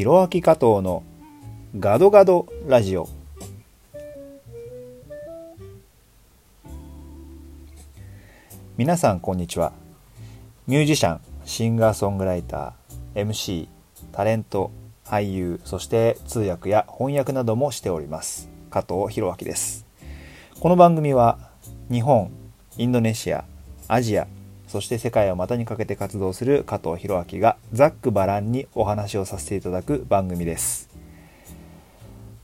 ひろあき加藤のガドガドラジオ。皆さんこんにちは。ミュージシャンシンガーソングライター MC タレント俳優そして通訳や翻訳などもしております。加藤弘明です。この番組は日本インドネシアアジアそして世界を股にかけて活動する加藤弘明がざっくばらんにお話をさせていただく番組です。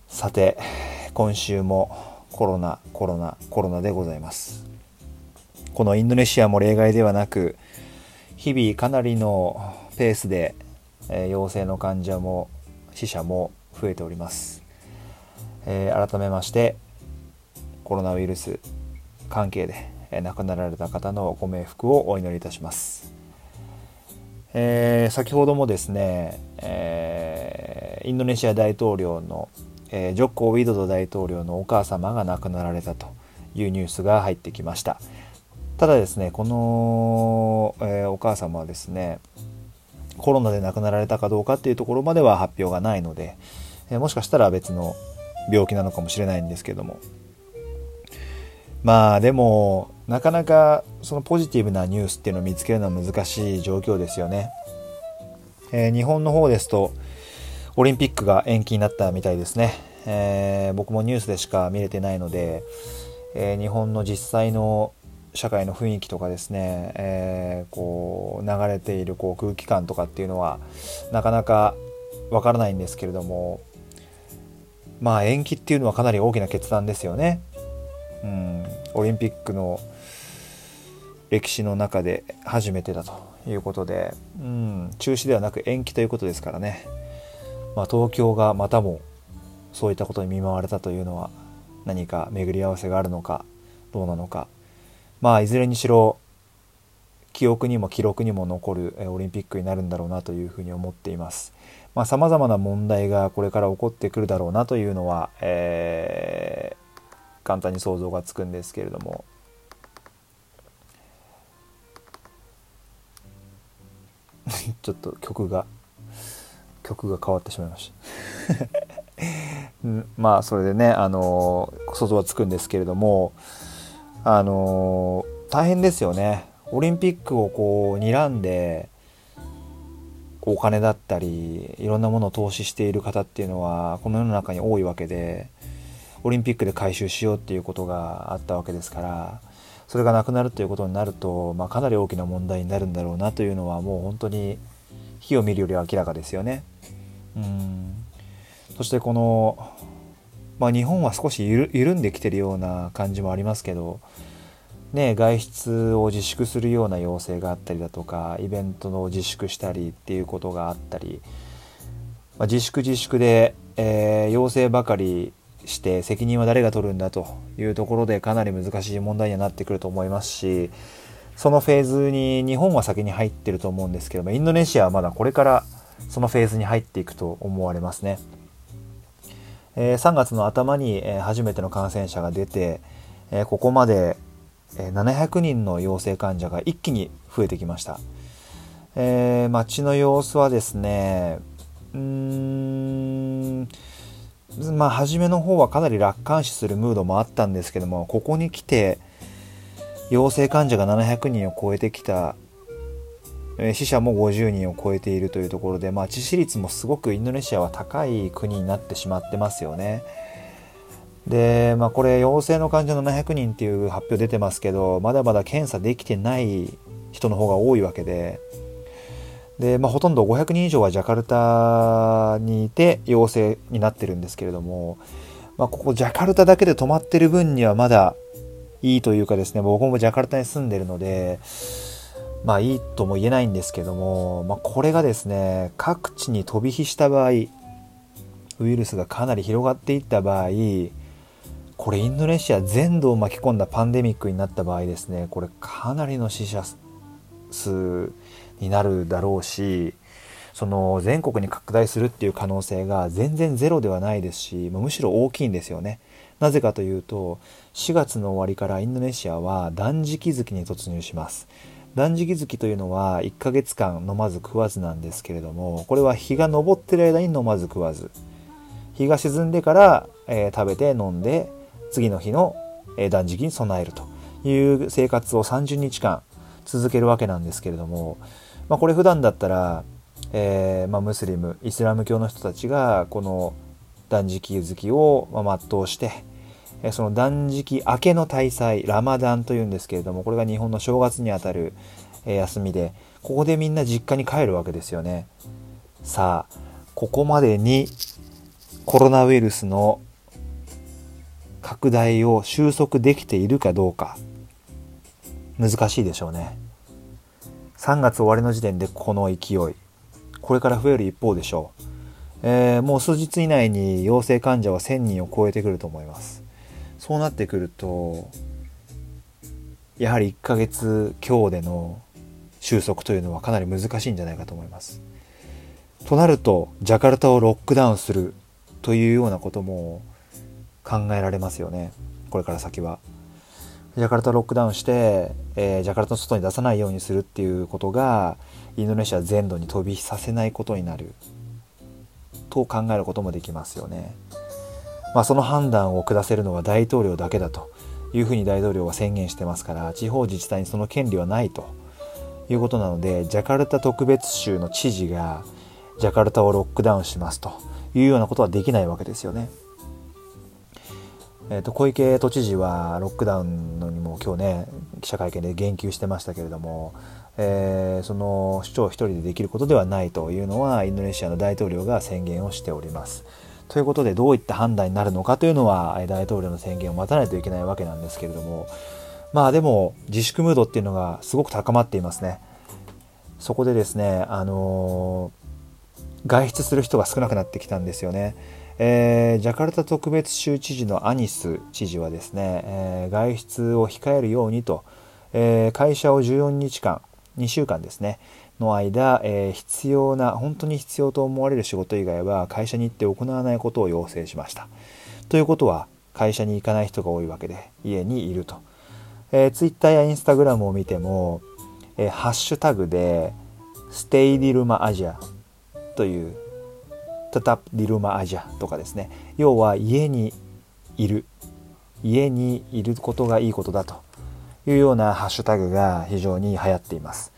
さて今週もコロナコロナコロナでございます。このインドネシアも例外ではなく日々かなりのペースで、え、陽性の患者も死者も増えております、え、改めましてコロナウイルス関係で、亡くなられた方のご冥福をお祈りいたします、えー、先ほどもですね、えインドネシア大統領の、えジョコ・ウィドド大統領のお母様が亡くなられたというニュースが入ってきました。ただですねこの、えー、お母様はですねコロナで亡くなられたかどうかっていうところまでは発表がないので、えー、もしかしたら別の病気なのかもしれないんですけども。まあでもなかなかそのポジティブなニュースっていうのを見つけるのは難しい状況ですよね、えー、日本の方ですとオリンピックが延期になったみたいですね、えー、僕もニュースでしか見れてないので、えー、日本の実際の社会の雰囲気とかですね、えー、こう流れているこう空気感とかっていうのはなかなかわからないんですけれどもまあ延期っていうのはかなり大きな決断ですよね。うん、オリンピックの歴史の中で初めてだということで、うん、中止ではなく延期ということですからね、まあ、東京がまたもそういったことに見舞われたというのは何か巡り合わせがあるのかどうなのかまあいずれにしろ記憶にも記録にも残るオリンピックになるんだろうなというふうに思っています。さまざ、まな問題がこれから起こってくるだろうなというのは、えー、簡単に想像がつくんですけれども。ちょっと曲が曲が変わってしまいました。まあそれでねあの想像はつくんですけれどもあの大変ですよね。オリンピックをこう睨んでお金だったりいろんなものを投資している方っていうのはこの世の中に多いわけでオリンピックで回収しようっていうことがあったわけですからそれがなくなるということになると、まあ、かなり大きな問題になるんだろうなというのはもう本当に火を見るより明らかですよね。うんそしてこのまあ、日本は少し緩んできてるような感じもありますけど、ね、外出を自粛するような要請があったりだとかイベントの自粛したりっていうことがあったり、まあ、自粛自粛で、えー、要請ばかりして責任は誰が取るんだというところでかなり難しい問題にはなってくると思いますしそのフェーズに日本は先に入ってると思うんですけどもインドネシアはまだこれからそのフェーズに入っていくと思われますね。え3月の頭に、初めての感染者が出て、えここまで、700人の陽性患者が一気に増えてきました、えー、街の様子はですねうーんまあ初めの方はかなり楽観視するムードもあったんですけどもここに来て陽性患者が700人を超えてきた死者も50人を超えているというところで、まあ、致死率もすごくインドネシアは高い国になってしまってますよね。で、まあ、これ陽性の患者700人っていう発表出てますけどまだまだ検査できてない人の方が多いわけでで、まあ、ほとんど500人以上はジャカルタにいて陽性になってるんですけれども、まあ、ここジャカルタだけで止まってる分にはまだいいというかですね僕もジャカルタに住んでるのでまあいいとも言えないんですけども、まあ、これがですね各地に飛び火した場合ウイルスがかなり広がっていった場合これインドネシア全土を巻き込んだパンデミックになった場合ですねこれかなりの死者数になるだろうしその全国に拡大するっていう可能性が全然ゼロではないですしむしろ大きいんですよね。なぜかというと4月の終わりからインドネシアは断食月に突入します。断食月というのは1ヶ月間飲まず食わずなんですけれどもこれは日が昇ってる間に飲まず食わず日が沈んでから、えー、食べて飲んで次の日の、えー、断食に備えるという生活を30日間続けるわけなんですけれども、まあ、これ普段だったら、えーまあ、ムスリムイスラム教の人たちがこの断食月を、まあ、全うしてその断食明けの大祭ラマダンというんですけれどもこれが日本の正月にあたる休みでここでみんな実家に帰るわけですよね。さあここまでにコロナウイルスの拡大を収束できているかどうか。難しいでしょうね。3月終わりの時点でこの勢い。これから増える一方でしょう、えー、もう数日以内に陽性患者は1000人を超えてくると思います。そうなってくるとやはり1ヶ月強での収束というのはかなり難しいんじゃないかと思います。となるとジャカルタをロックダウンするというようなことも考えられますよね。これから先は。ジャカルタロックダウンして、えー、ジャカルタの外に出さないようにするっていうことがインドネシア全土に飛び火させないことになると考えることもできますよね。まあ、その判断を下せるのは大統領だけだというふうに大統領は宣言してますから地方自治体にその権利はないということなのでジャカルタ特別州の知事がジャカルタをロックダウンしますというようなことはできないわけですよね。えー、と小池都知事はロックダウンのにも今日ね記者会見で言及してましたけれども、えー、その首長一人でできることではないというのはインドネシアの大統領が宣言をしております。ということでどういった判断になるのかというのは大統領の宣言を待たないといけないわけなんですけれどもまあでも自粛ムードっていうのがすごく高まっていますね。そこでですね、あのー、外出する人が少なくなってきたんですよね。えー、ジャカルタ特別州知事のアニス知事はですね、えー、外出を控えるようにと、え会社を14日間2週間ですねの間、え、必要な本当に必要と思われる仕事以外は会社に行って行わないことを要請しました。ということは会社に行かない人が多いわけで家にいると、えー、ツイッターやインスタグラムを見ても、え、ハッシュタグでステイディルマアジアというタタディルマアジアとかですね。要は家にいる。家にいることがいいことだというようなハッシュタグが非常に流行っています。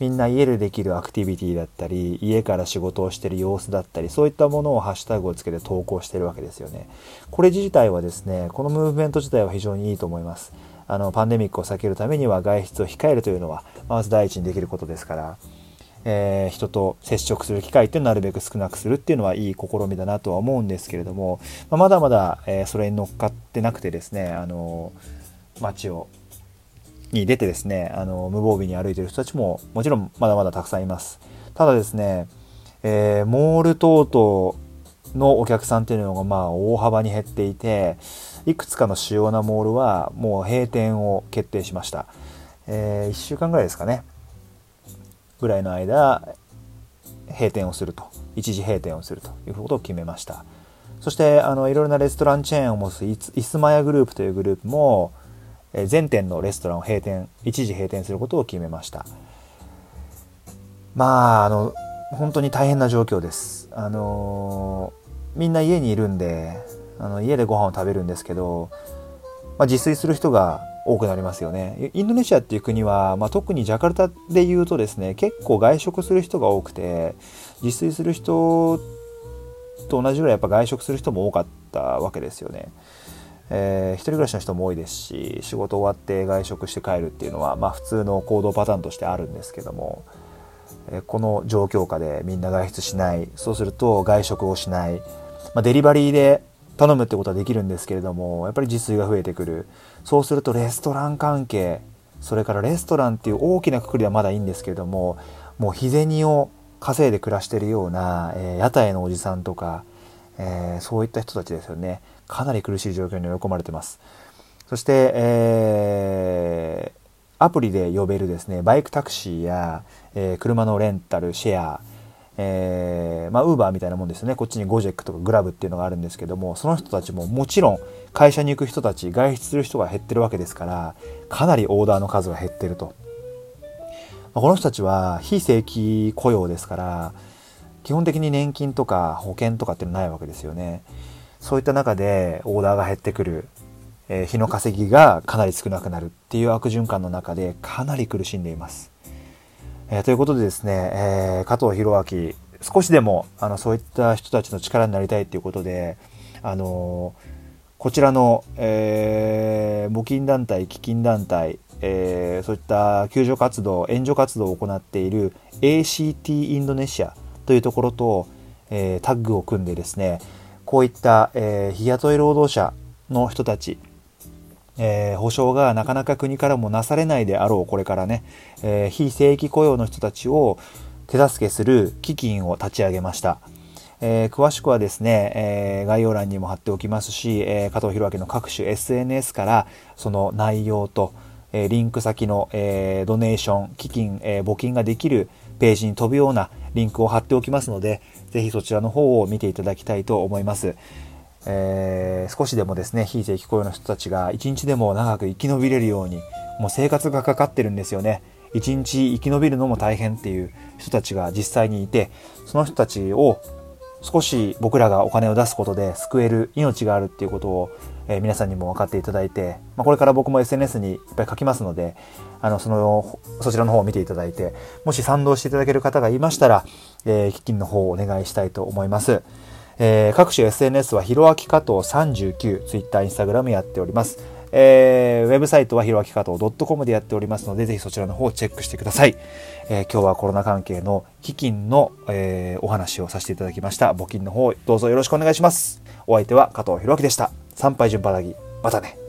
みんな家でできるアクティビティだったり家から仕事をしてる様子だったりそういったものをハッシュタグをつけて投稿してるわけですよね。これ自体はですねこのムーブメント自体は非常にいいと思います。あのパンデミックを避けるためには外出を控えるというのはまず第一にできることですから。えー、人と接触する機会ってなるべく少なくするっていうのはいい試みだなとは思うんですけれども、まあ、まだまだ、え、それに乗っかってなくてですねあの街をに出てですねあの無防備に歩いてる人たちももちろんまだまだたくさんいます。ただですね、えー、モール等々のお客さんっていうのがまあ大幅に減っていていくつかの主要なモールはもう閉店を決定しました、えー、1週間ぐらいですかね。ぐらいの間閉店をすると。一時閉店をするということを決めました。そしてあのいろいろなレストランチェーンを持つイスマヤグループというグループも全店のレストランを閉店一時閉店することを決めました。まああの本当に大変な状況です。あのみんな家にいるんであの家でご飯を食べるんですけど、まあ、自炊する人が多くなりますよね。インドネシアっていう国は、まあ、特にジャカルタで言うとですね結構外食する人が多くて自炊する人と同じぐらいやっぱ外食する人も多かったわけですよね。えー、一人暮らしの人も多いですし仕事終わって外食して帰るっていうのは、まあ、普通の行動パターンとしてあるんですけども、えー、この状況下でみんな外出しない。そうすると外食をしない、まあ、デリバリーで頼むってことはできるんですけれどもやっぱり自炊が増えてくる。そうするとレストラン関係。それからレストランっていう大きなくくりはまだいいんですけれどももう日銭を稼いで暮らしてるような、えー、屋台のおじさんとか、えー、そういった人たちですよね。かなり苦しい状況に追い込まれてます。そして、えー、アプリで呼べるですね、バイクタクシーや、え、車のレンタル、シェア、えー、まあ、ウーバーみたいなもんですね。こっちにゴジェックとかグラブっていうのがあるんですけども、その人たちももちろん会社に行く人たち、外出する人が減ってるわけですから、かなりオーダーの数が減ってると。まあ、この人たちは非正規雇用ですから基本的に年金とか保険とかっていうのないわけですよねそういった中でオーダーが減ってくる、えー、日の稼ぎがかなり少なくなるっていう悪循環の中でかなり苦しんでいます、えー、ということでですね、えー、加藤弘明少しでもあのそういった人たちの力になりたいということであのこちらの、え募金団体基金団体え、そういった救助活動援助活動を行っている ACT インドネシアというところと、え、タッグを組んでですねこういった、え、日雇い労働者の人たち、えー、保障がなかなか国からもなされないであろうこれからね、えー、非正規雇用の人たちを手助けする基金を立ち上げました。えー、詳しくはですね、えー、概要欄にも貼っておきますし、えー、加藤弘明の各種 SNS からその内容と、えリンク先の、えドネーション、基金、え募金ができるページに飛ぶようなリンクを貼っておきますので、ぜひそちらの方を見ていただきたいと思います。えー、少しでもですね、非正規雇用の人たちが一日でも長く生き延びれるように、もう生活がかかってるんですよね。一日生き延びるのも大変っていう人たちが実際にいて、その人たちを少し僕らがお金を出すことで救える命があるっていうことを、えー、皆さんにも分かっていただいて、まあ、これから僕も SNS にいっぱい書きますので、あの、その、そちらの方を見ていただいて、もし賛同していただける方がいましたら、えー、基金の方をお願いしたいと思います。えー、各種 SNS はひろあき加藤39、Twitter、Instagram やっております。えー、ウェブサイトはひろあき加藤 .com でやっておりますので、ぜひそちらの方をチェックしてください。えー、今日はコロナ関係の基金の、えー、お話をさせていただきました。募金の方、どうぞよろしくお願いします。お相手は加藤ひろあきでした。参拝順払ぎ。またね。